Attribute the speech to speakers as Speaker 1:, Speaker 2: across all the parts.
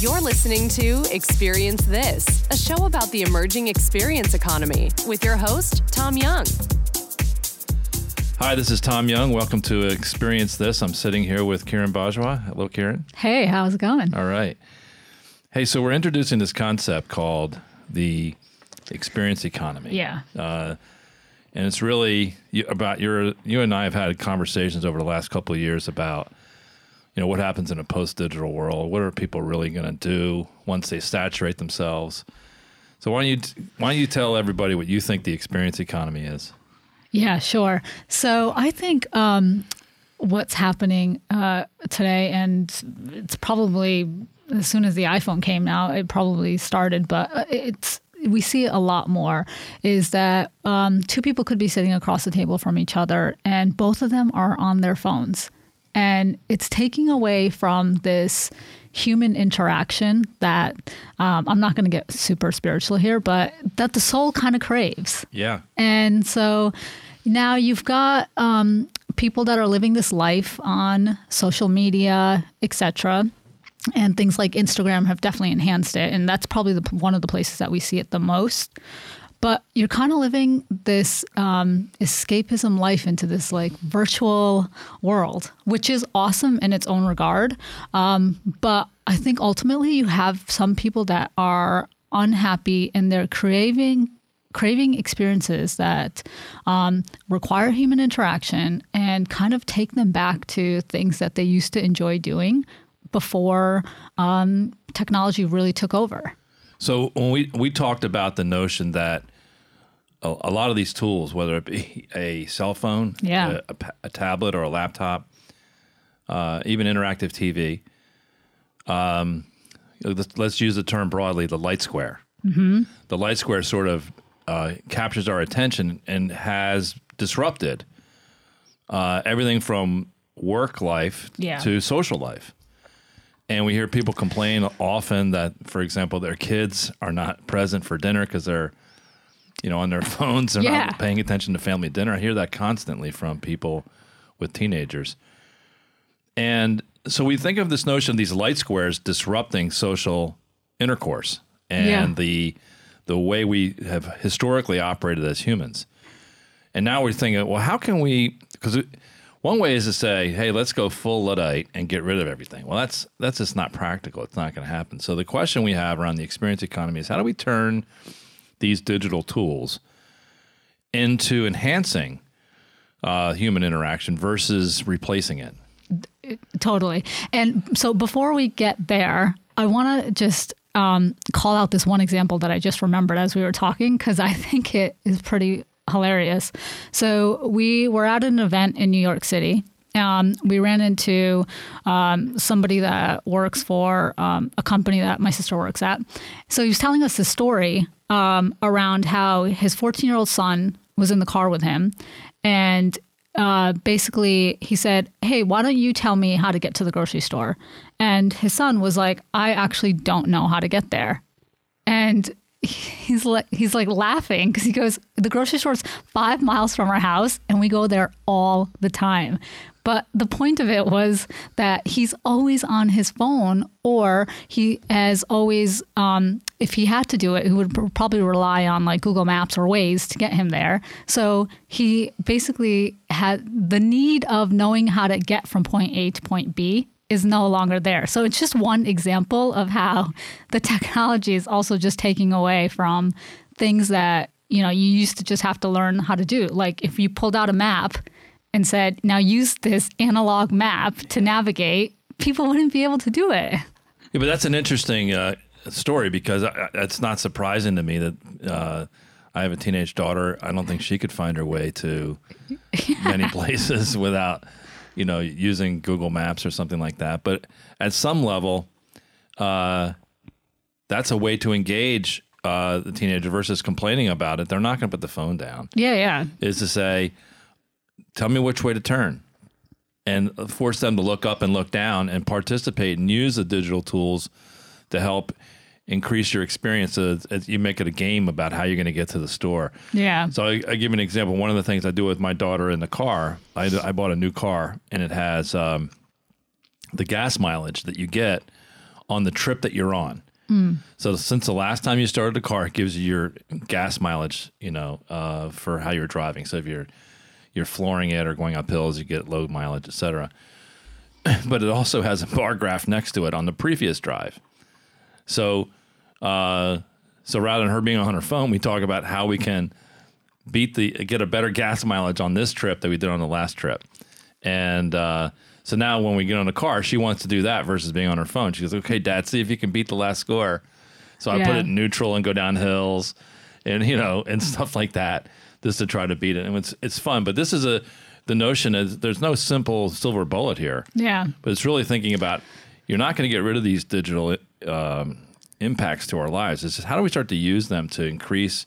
Speaker 1: You're listening to Experience This, a show about the emerging experience economy with your host, Tom Young.
Speaker 2: Hi, this is Tom Young. Welcome to Experience This. I'm sitting here with Kiran Bajwa. Hello, Kiran.
Speaker 3: Hey, how's it going?
Speaker 2: All right. Hey, so we're introducing this concept called the experience economy.
Speaker 3: Yeah.
Speaker 2: Uh, and it's really about your. You and I have had conversations over the last couple of years about, you know, what happens in a post-digital world. What are people really going to do once they saturate themselves? So why don't you why don't you tell everybody what you think the experience economy is?
Speaker 3: Yeah, sure. So I think um, what's happening uh, today, and it's probably as soon as the iPhone came out, it probably started, but uh, it's we see a lot more is that um, two people could be sitting across the table from each other and both of them are on their phones and it's taking away from this human interaction that um, i'm not going to get super spiritual here but that the soul kind of craves
Speaker 2: Yeah.
Speaker 3: and so now you've got um, people that are living this life on social media, etc. And things like Instagram have definitely enhanced it, and that's probably the, one of the places that we see it the most. But you're kind of living this um, escapism life into this like virtual world, which is awesome in its own regard. Um, but I think ultimately you have some people that are unhappy and they're craving craving experiences that um, require human interaction and kind of take them back to things that they used to enjoy doing before um, technology really took over.
Speaker 2: So when we we talked about the notion that a, a lot of these tools, whether it be a cell phone,
Speaker 3: Yeah.
Speaker 2: a, a a tablet, or a laptop, uh, even interactive TV, um, let's, let's use the term broadly: the light square. Mm-hmm. The light square sort of uh, captures our attention and has disrupted uh, everything from work life
Speaker 3: Yeah.
Speaker 2: to social life. And we hear people complain often that, for example, their kids are not present for dinner because they're, you know, on their phones. They're
Speaker 3: Yeah.
Speaker 2: not paying attention to family dinner. I hear that constantly from people with teenagers. And so we think of this notion of these light squares disrupting social intercourse and
Speaker 3: Yeah.
Speaker 2: the the way we have historically operated as humans. And now we're thinking, well, how can we? Because one way is to say, hey, let's go full luddite and get rid of everything. Well, that's that's just not practical. It's not going to happen. So the question we have around the experience economy is, how do we turn these digital tools into enhancing uh, human interaction versus replacing it?
Speaker 3: Totally. And so before we get there, I want to just um, call out this one example that I just remembered as we were talking because I think it is pretty hilarious. So we were at an event in New York City. Um, we ran into um, somebody that works for um, a company that my sister works at. So he was telling us the story um, around how his 14 year old son was in the car with him. And uh, basically he said, Hey, why don't you tell me how to get to the grocery store? And his son was like, I actually don't know how to get there. And he's like, he's like laughing because he goes, The grocery store's five miles from our house and we go there all the time. But the point of it was that he's always on his phone, or he has always, um, if he had to do it, he would probably rely on like Google Maps or Waze to get him there. So he basically had the need of knowing how to get from point A to point B is no longer there. So it's just one example of how the technology is also just taking away from things that, you know, you used to just have to learn how to do. Like if you pulled out a map and said, now use this analog map to navigate, people wouldn't be able to do it.
Speaker 2: Yeah, but that's an interesting uh, story because I, it's not surprising to me that uh, I have a teenage daughter. I don't think she could find her way to many places without, you know, using Google Maps or something like that. But at some level, uh, that's a way to engage uh, the teenager versus complaining about it. They're not going to put the phone down.
Speaker 3: Yeah, yeah.
Speaker 2: Is to say, tell me which way to turn and force them to look up and look down and participate and use the digital tools to help increase your experience so you make it a game about how you're going to get to the store.
Speaker 3: Yeah.
Speaker 2: So I, I give you an example. One of the things I do with my daughter in the car, I, I bought a new car and it has um, the gas mileage that you get on the trip that you're on. So since the last time you started the car, it gives you your gas mileage, you know, uh, for how you're driving. So if you're you're flooring it or going up hills, you get low mileage, et cetera. but it also has a bar graph next to it on the previous drive. So, uh, so rather than her being on her phone, we talk about how we can beat the get a better gas mileage on this trip that we did on the last trip. And uh, so now when we get on the car, she wants to do that versus being on her phone. She goes, "Okay, Dad, see if you can beat the last score." So I put it in neutral and go down hills, and you know, and stuff like that, just to try to beat it. And it's it's fun. But this is a the notion is there's no simple silver bullet here
Speaker 3: Yeah.
Speaker 2: but it's really thinking about you're not going to get rid of these digital um, impacts to our lives. It's just how do we start to use them to increase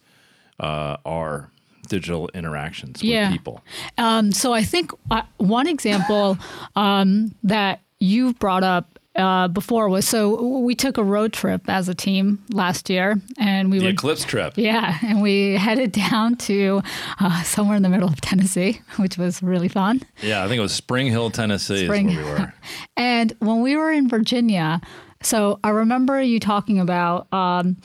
Speaker 2: uh, our digital interactions
Speaker 3: Yeah.
Speaker 2: with people?
Speaker 3: Um, so I think uh, one example um, that you've brought up uh, before was so we took a road trip as a team last year, and we
Speaker 2: The
Speaker 3: were
Speaker 2: Eclipse trip.
Speaker 3: yeah, and we headed down to uh, somewhere in the middle of Tennessee, which was really fun.
Speaker 2: Yeah, I think it was Spring Hill, Tennessee
Speaker 3: Spring-
Speaker 2: is where we were.
Speaker 3: And when we were in Virginia, so I remember you talking about um,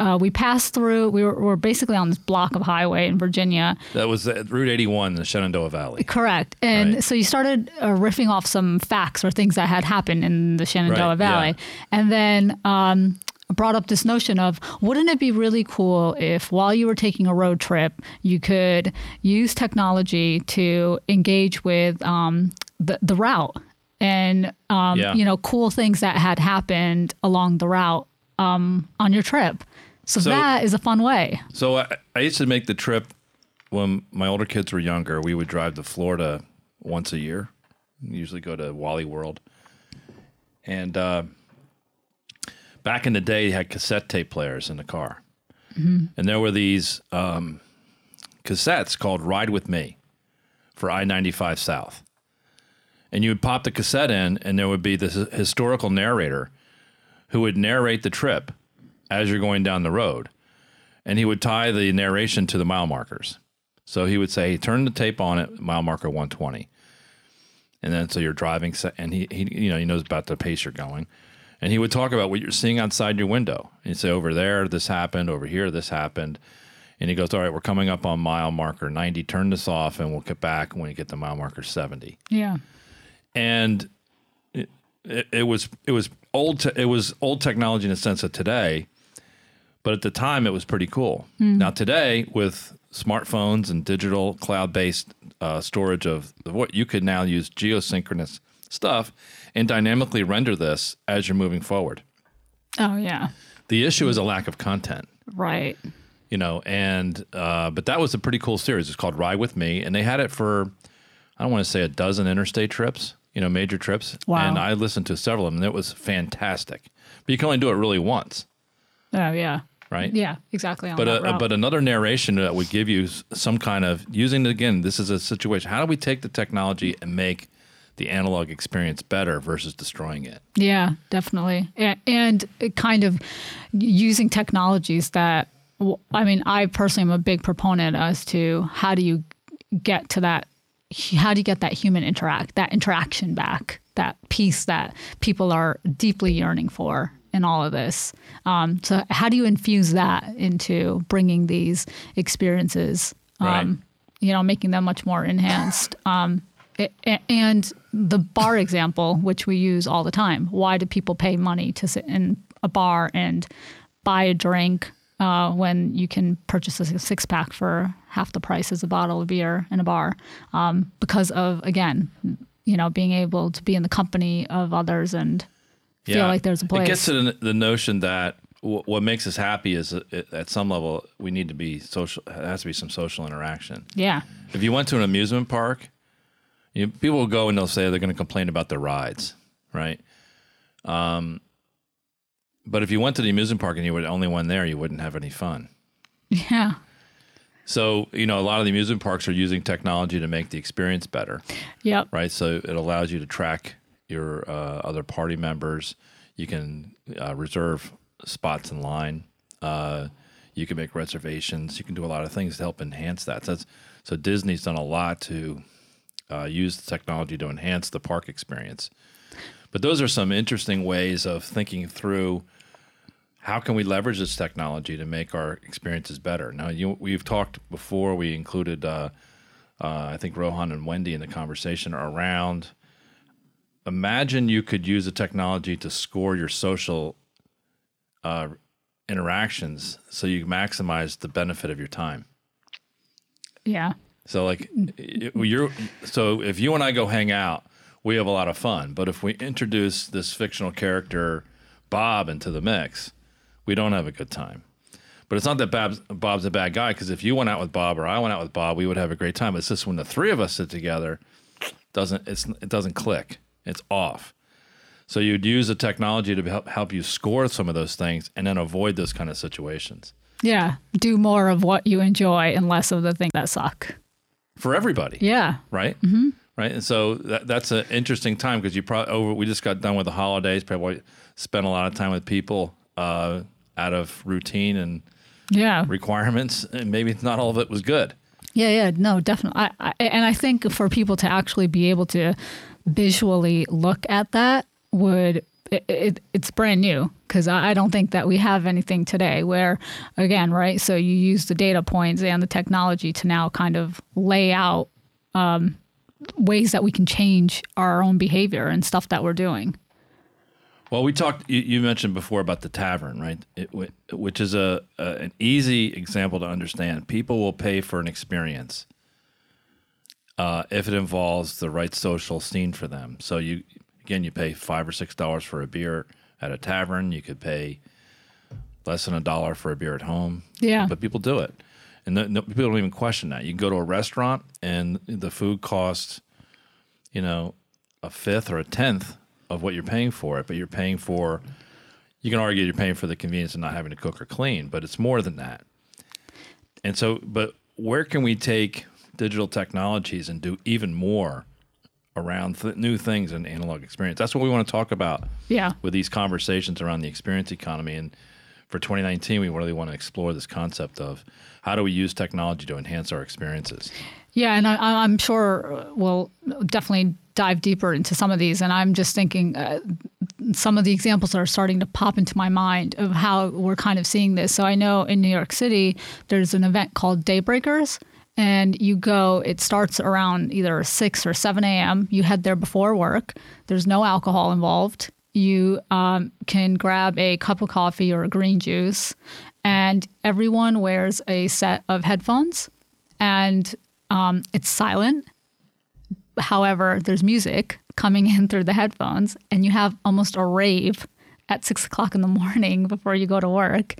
Speaker 3: uh, we passed through. We were, were basically on this block of highway in Virginia.
Speaker 2: That was Route 81 in the Shenandoah Valley.
Speaker 3: Correct. And
Speaker 2: Right.
Speaker 3: so you started uh, riffing off some facts or things that had happened in the Shenandoah
Speaker 2: Right,
Speaker 3: Valley.
Speaker 2: yeah.
Speaker 3: And then um, brought up this notion of wouldn't it be really cool if while you were taking a road trip, you could use technology to engage with um, the, the route and, um,
Speaker 2: Yeah.
Speaker 3: you know, cool things that had happened along the route um, on your trip. So,
Speaker 2: So-
Speaker 3: that is a fun way.
Speaker 2: So I, I used to make the trip when my older kids were younger. We would drive to Florida once a year. Usually go to Wally World. And uh, back in the day, you had cassette tape players in the car, and there were these um, cassettes called "Ride with Me" for I ninety five South. And you would pop the cassette in, and there would be this historical narrator who would narrate the trip as you're going down the road and he would tie the narration to the mile markers. So he would say, "Turn the tape on at mile marker 120," and then so you're driving, and he, he you know he knows about the pace you're going, and he would talk about what you're seeing outside your window. And he'd say, "Over there, this happened. Over here, this happened." And he goes, "All right, we're coming up on mile marker 90. Turn this off, and we'll get back when you get to mile marker 70."
Speaker 3: Yeah.
Speaker 2: and it, it, it was it was old te- it was old technology in the sense of today but at the time it was pretty cool now today with smartphones and digital cloud-based uh, storage of of what you could now use geosynchronous stuff and dynamically render this as you're moving forward
Speaker 3: Oh, yeah.
Speaker 2: the issue is a lack of content
Speaker 3: Right.
Speaker 2: you know and uh, but that was a pretty cool series it's called ride with me and they had it for i don't want to say a dozen interstate trips you know major trips
Speaker 3: Wow.
Speaker 2: and i listened to several of them and it was fantastic but you can only do it really once
Speaker 3: Oh, yeah.
Speaker 2: Right
Speaker 3: Yeah, exactly.
Speaker 2: But
Speaker 3: that
Speaker 2: uh, but another narration that would give you some kind of using again this is a situation how do we take the technology and make the analog experience better versus destroying it
Speaker 3: Yeah, definitely. A- And kind of using technologies that, I mean, I personally am a big proponent as to how do you get to that, how do you get that human interact, that interaction back, that piece that people are deeply yearning for in all of this. Um, so, how do you infuse that into bringing these experiences?
Speaker 2: Right.
Speaker 3: Um, you know, making them much more enhanced. Um, a- and the bar example, which we use all the time. Why do people pay money to sit in a bar and buy a drink uh, when you can purchase a six pack for half the price as a bottle of beer in a bar? Um, because of again, you know, being able to be in the company of others and feel like there's a place.
Speaker 2: It gets to the, the notion that w- what makes us happy is uh, at some level we need to be social. It has to be some social interaction.
Speaker 3: yeah,
Speaker 2: If you went to an amusement park, you, people will go and they'll say they're going to complain about the rides, right? Um, but if you went to the amusement park and you were the only one there, you wouldn't have any fun.
Speaker 3: yeah,
Speaker 2: So you know, a lot of the amusement parks are using technology to make the experience better.
Speaker 3: yep,
Speaker 2: right? So it allows you to track your uh, other party members. You can uh, reserve spots in line. Uh, you can make reservations. You can do a lot of things to help enhance that. So, so Disney's done a lot to uh, use the technology to enhance the park experience. But those are some interesting ways of thinking through how can we leverage this technology to make our experiences better. Now, you, we've talked before. We included, uh, uh, I think, Rohan and Wendy in the conversation around. Imagine you could use the technology to score your social uh, interactions so you maximize the benefit of your time.
Speaker 3: Yeah.
Speaker 2: So like you're so if you and I go hang out, we have a lot of fun. But if we introduce this fictional character Bob into the mix, we don't have a good time. But it's not that Bob's, Bob's a bad guy because if you went out with Bob or I went out with Bob, we would have a great time. It's just when the three of us sit together, doesn't it's it doesn't click. It's off. So you'd use the technology to help help you score some of those things and then avoid those kind of situations
Speaker 3: Yeah. Do more of what you enjoy and less of the things that suck.
Speaker 2: for everybody.
Speaker 3: Yeah.
Speaker 2: right? Mm-hmm. Right, and so that, that's an interesting time because you probably over. We just got done with the holidays. Probably spent a lot of time with people uh, out of routine and
Speaker 3: Yeah.
Speaker 2: requirements, and maybe not all of it was good.
Speaker 3: Yeah, yeah, no, definitely. I, I, and I think for people to actually be able to visually look at that would it, it, it's brand new because I, don't think that we have anything today where again right so you use the data points and the technology to now kind of lay out um, ways that we can change our own behavior and stuff that we're doing
Speaker 2: Well, we talked. You, you mentioned before about the tavern, right? It, which is a, a an easy example to understand. People will pay for an experience uh, if it involves the right social scene for them. So you again, you pay five or six dollars for a beer at a tavern. You could pay less than a dollar for a beer at home.
Speaker 3: Yeah.
Speaker 2: but people do it, and the, no, people don't even question that. You can go to a restaurant and the food costs, you know, a fifth or a tenth of what you're paying for it, but you're paying for. You can argue you're paying for the convenience of not having to cook or clean, but it's more than that. And so, but where can we take digital technologies and do even more around th- new things and analog experience? That's what we want to talk about
Speaker 3: yeah
Speaker 2: with these conversations around the experience economy. And for 2019, we really want to explore this concept of how do we use technology to enhance our experiences.
Speaker 3: Yeah, and I, I'm sure uh, we'll definitely dive deeper into some of these. And I'm just thinking uh, some of the examples that are starting to pop into my mind of how we're kind of seeing this. So I know in New York City, there's an event called Daybreakers. And you go, it starts around either 6 or 7 a.m. You head there before work. There's no alcohol involved. You um, can grab a cup of coffee or a green juice, and everyone wears a set of headphones and um, it's silent. However, there's music coming in through the headphones, and you have almost a rave at six o'clock in the morning before you go to work.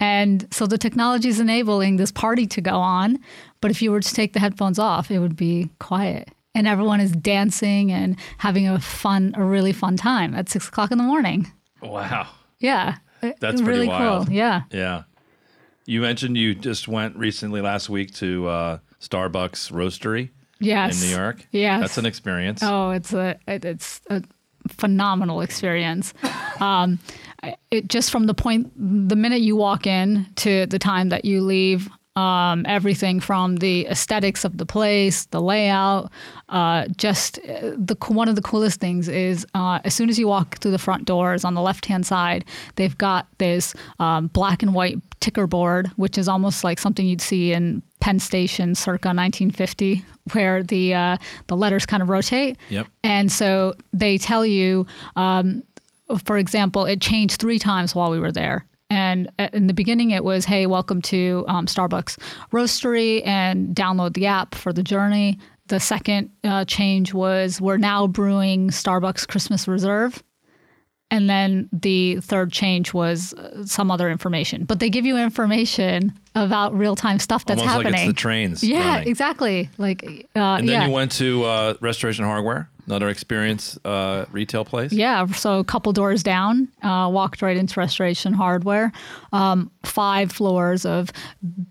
Speaker 3: And so the technology is enabling this party to go on. But if you were to take the headphones off, it would be quiet. And everyone is dancing and having a fun, a really fun time at six o'clock in the morning.
Speaker 2: Wow.
Speaker 3: Yeah.
Speaker 2: That's
Speaker 3: really
Speaker 2: wild.
Speaker 3: cool. Yeah.
Speaker 2: Yeah. You mentioned you just went recently last week to uh, Starbucks Roastery
Speaker 3: Yes.
Speaker 2: in New York.
Speaker 3: Yeah.
Speaker 2: That's an experience.
Speaker 3: Oh, it's a it- it's a phenomenal experience. Um, it just from the point the minute you walk in to the time that you leave. Um, everything from the aesthetics of the place, the layout, uh, just uh, the one of the coolest things is uh, as soon as you walk through the front doors on the left hand side, they've got this um, black and white ticker board, which is almost like something you'd see in Penn Station circa 1950, where the uh, the letters kind of rotate.
Speaker 2: Yep.
Speaker 3: And so they tell you, um, for example, it changed three times while we were there. And uh, in the beginning, it was, hey, welcome to um, Starbucks Roastery and download the app for the journey. The second uh, change was, we're now brewing Starbucks Christmas Reserve. And then the third change was uh, some other information. But they give you information about real time stuff that's
Speaker 2: Almost
Speaker 3: happening.
Speaker 2: like it's the trains.
Speaker 3: yeah,
Speaker 2: running.
Speaker 3: exactly. Like, uh,
Speaker 2: And then
Speaker 3: yeah.
Speaker 2: you went to uh, Restoration Hardware, another experience uh, retail place.
Speaker 3: Yeah, so a couple doors down, uh, walked right into Restoration Hardware. Um, five floors of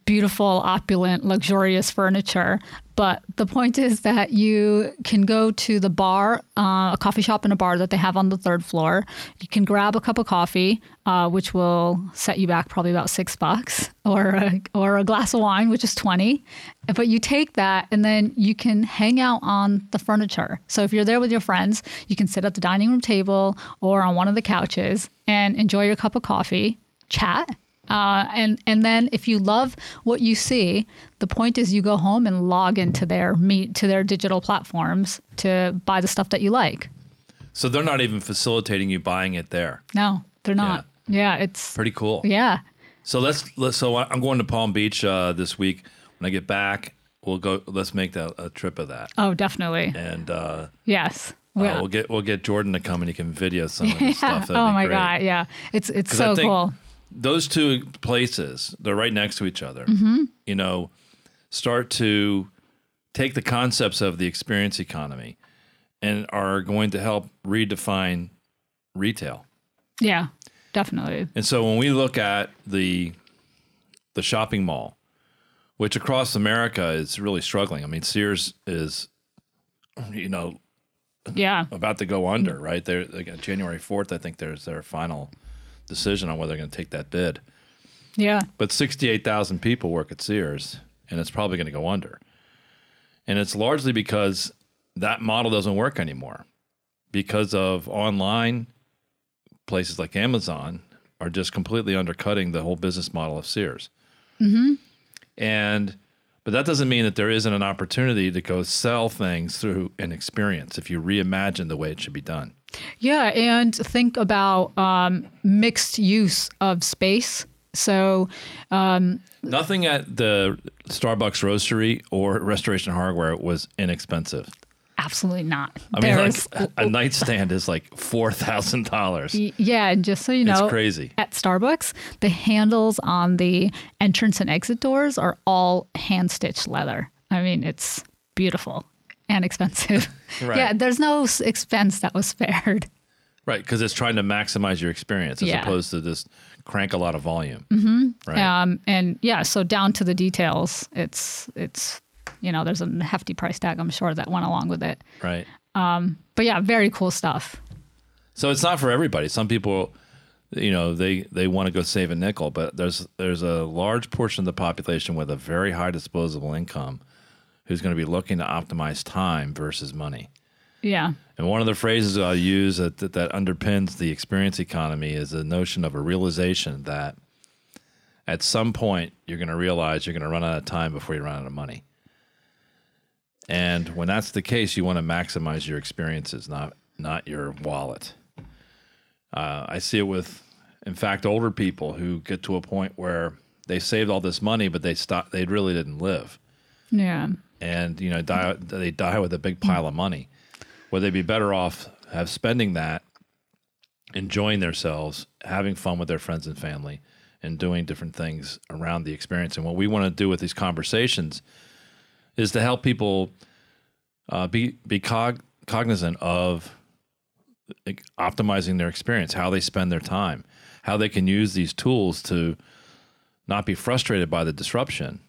Speaker 3: beautiful, opulent, luxurious furniture. But the point is that you can go to the bar, uh, a coffee shop and a bar that they have on the third floor. You can grab a cup of coffee, uh, which will set you back probably about six bucks, or a, or a glass of wine, which is twenty. But you take that, and then you can hang out on the furniture. So if you're there with your friends, you can sit at the dining room table or on one of the couches and enjoy your cup of coffee, chat, uh, and and then if you love what you see, the point is you go home and log into their meet to their digital platforms to buy the stuff that you like.
Speaker 2: So they're not even facilitating you buying it there.
Speaker 3: No, they're not. Yeah, it's
Speaker 2: Pretty cool.
Speaker 3: yeah.
Speaker 2: So let's let's. So I'm going to Palm Beach uh, this week. When I get back, we'll go. Let's make that a trip of that,
Speaker 3: Oh, definitely.
Speaker 2: and uh,
Speaker 3: Yes.
Speaker 2: uh,
Speaker 3: Yeah.
Speaker 2: we'll get we'll get Jordan to come and he can video some of the stuff. That'd
Speaker 3: oh my
Speaker 2: great.
Speaker 3: god. Yeah. It's it's so
Speaker 2: think
Speaker 3: cool.
Speaker 2: Those two places, they're right next to each other.
Speaker 3: Mm-hmm.
Speaker 2: You know, start to take the concepts of the experience economy and are going to help redefine retail.
Speaker 3: Yeah. Definitely.
Speaker 2: And so when we look at the the shopping mall, which across America is really struggling. I mean, Sears is, you know,
Speaker 3: Yeah.
Speaker 2: about to go under, right? They're, they January fourth. I think there's their final decision on whether they're going to take that bid.
Speaker 3: Yeah.
Speaker 2: But sixty-eight thousand people work at Sears, and it's probably going to go under. And it's largely because that model doesn't work anymore, because of online places like Amazon are just completely undercutting the whole business model of Sears. Mm-hmm. And but that doesn't mean that there isn't an opportunity to go sell things through an experience if you reimagine the way it should be done.
Speaker 3: Yeah, and think about um, mixed use of space. So,
Speaker 2: Nothing at the Starbucks roastery or Restoration Hardware was inexpensive.
Speaker 3: absolutely not.
Speaker 2: I mean,
Speaker 3: There's-
Speaker 2: like a nightstand is like four thousand dollars.
Speaker 3: Yeah, and just so you know,
Speaker 2: It's crazy.
Speaker 3: At Starbucks, the handles on the entrance and exit doors are all hand stitched leather. I mean, it's beautiful and expensive.
Speaker 2: Right.
Speaker 3: Yeah, there's no expense that was spared.
Speaker 2: Right, because it's trying to maximize your experience as
Speaker 3: Yeah.
Speaker 2: opposed to just crank a lot of volume. Mm-hmm. Right.
Speaker 3: Um, and yeah, so down to the details, it's it's you know, there's a hefty price tag, I'm sure, that went along with it.
Speaker 2: Right.
Speaker 3: But yeah, very cool stuff.
Speaker 2: So it's not for everybody. Some people, you know, they they want to go save a nickel, but there's there's a large portion of the population with a very high disposable income who's going to be looking to optimize time versus money.
Speaker 3: Yeah.
Speaker 2: And one of the phrases I use that, that, that underpins the experience economy is the notion of a realization that at some point you're going to realize you're going to run out of time before you run out of money. And when that's the case, you want to maximize your experiences, not not your wallet. Uh, I see it with, in fact, older people who get to a point where they saved all this money, but they stop. They really didn't live
Speaker 3: Yeah.
Speaker 2: And you know die, they die with a big pile of money. Would they be better off have spending that, enjoying themselves, having fun with their friends and family, and doing different things around the experience? And what we want to do with these conversations is to help people uh, be be cog- cognizant of optimizing their experience, how they spend their time, how they can use these tools to not be frustrated by the disruption,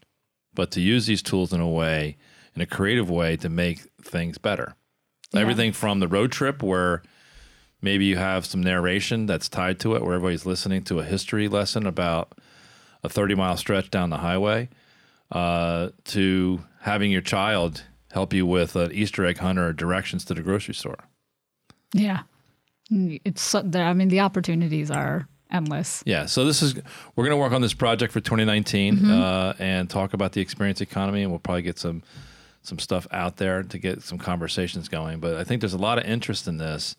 Speaker 2: but to use these tools in a way, in a creative way, to make things better. Everything from the road trip where maybe you have some narration that's tied to it, where everybody's listening to a history lesson about a 30 mile stretch down the highway, uh, to having your child help you with an Easter egg hunt or directions to the grocery store.
Speaker 3: Yeah. It's I mean the opportunities are endless.
Speaker 2: Yeah, so this is we're going to work on this project for 2019 uh, and talk about the experience economy, and we'll probably get some some stuff out there to get some conversations going. But I think there's a lot of interest in this,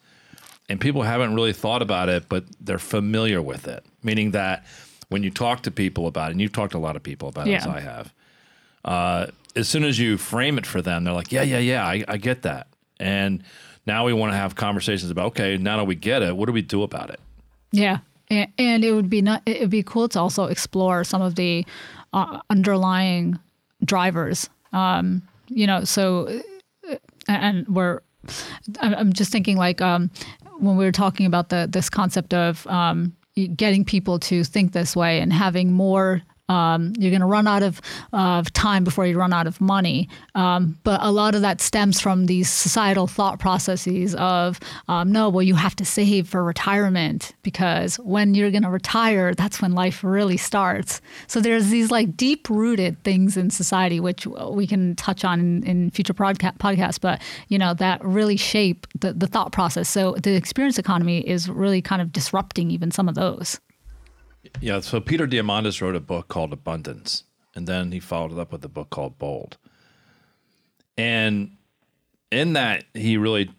Speaker 2: and people haven't really thought about it, but they're familiar with it. Meaning that when you talk to people about it, and you've talked to a lot of people about it, as I have, uh, as soon as you frame it for them, they're like, "Yeah, yeah, yeah, I, I get that." And now we want to have conversations about, okay, now that we get it, what do we do about it?
Speaker 3: Yeah. And, it would be not it would be cool to also explore some of the uh, underlying drivers. Um, you know, so uh, and we're I'm I'm just thinking like um, when we were talking about the this concept of um, getting people to think this way and having more Um, you're going to run out of, of time before you run out of money. Um, but a lot of that stems from these societal thought processes of, um, no, well, you have to save for retirement because when you're going to retire, that's when life really starts. So there's these like deep rooted things in society, which we can touch on in, in future podca- podcasts, but you know, that really shape the, the thought process. So the experience economy is really kind of disrupting even some of those.
Speaker 2: Yeah, so Peter Diamandis wrote a book called Abundance, and then he followed it up with a book called Bold. And in that, he really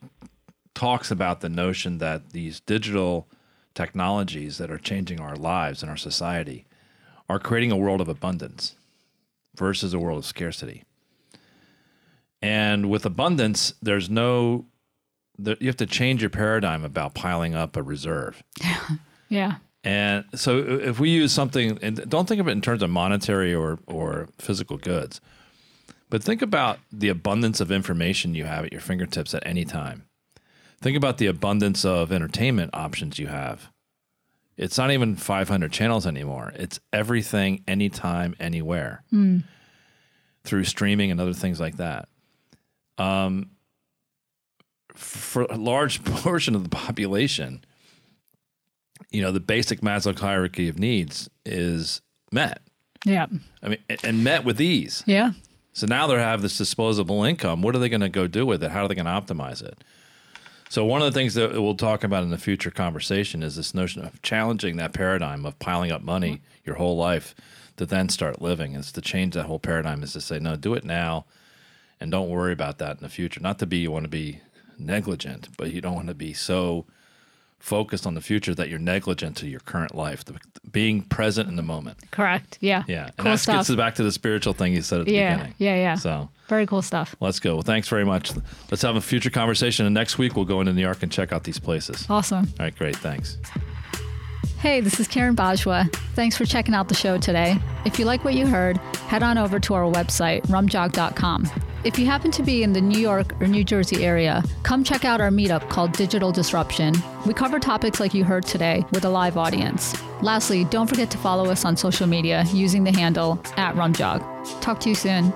Speaker 2: talks about the notion that these digital technologies that are changing our lives and our society are creating a world of abundance versus a world of scarcity. And with abundance, there's no, you have to change your paradigm about piling up a reserve.
Speaker 3: Yeah.
Speaker 2: And so if we use something, and don't think of it in terms of monetary or, or physical goods, but think about the abundance of information you have at your fingertips at any time. Think about the abundance of entertainment options you have. It's not even 500 channels anymore. It's everything, anytime, anywhere, mm. through streaming and other things like that. Um, for a large portion of the population, you know, the basic Maslow hierarchy of needs is met.
Speaker 3: Yeah.
Speaker 2: I mean, and met with ease.
Speaker 3: Yeah.
Speaker 2: So now they have this disposable income. What are they going to go do with it? How are they going to optimize it? So one of the things that we'll talk about in the future conversation is this notion of challenging that paradigm of piling up money your whole life to then start living. Is to change that whole paradigm is to say, no, do it now and don't worry about that in the future. Not to be you want to be negligent, but you don't want to be so focused on the future that you're negligent to your current life, the, being present in the moment.
Speaker 3: Correct. Yeah.
Speaker 2: Yeah. And cool that stuff. gets back to the spiritual thing you said at the
Speaker 3: yeah,
Speaker 2: beginning.
Speaker 3: Yeah. Yeah.
Speaker 2: So
Speaker 3: very cool stuff.
Speaker 2: Let's go. Well, thanks very much. Let's have a future conversation. And next week we'll go into New York and check out these places.
Speaker 3: Awesome.
Speaker 2: All right. Great. Thanks.
Speaker 3: Hey, this is Kiran Bajwa. Thanks for checking out the show today. If you like what you heard, head on over to our website, rumjog.com. If you happen to be in the New York or New Jersey area, come check out our meetup called Digital Disruption. We cover topics like you heard today with a live audience. Lastly, don't forget to follow us on social media using the handle at Rumjog. Talk to you soon.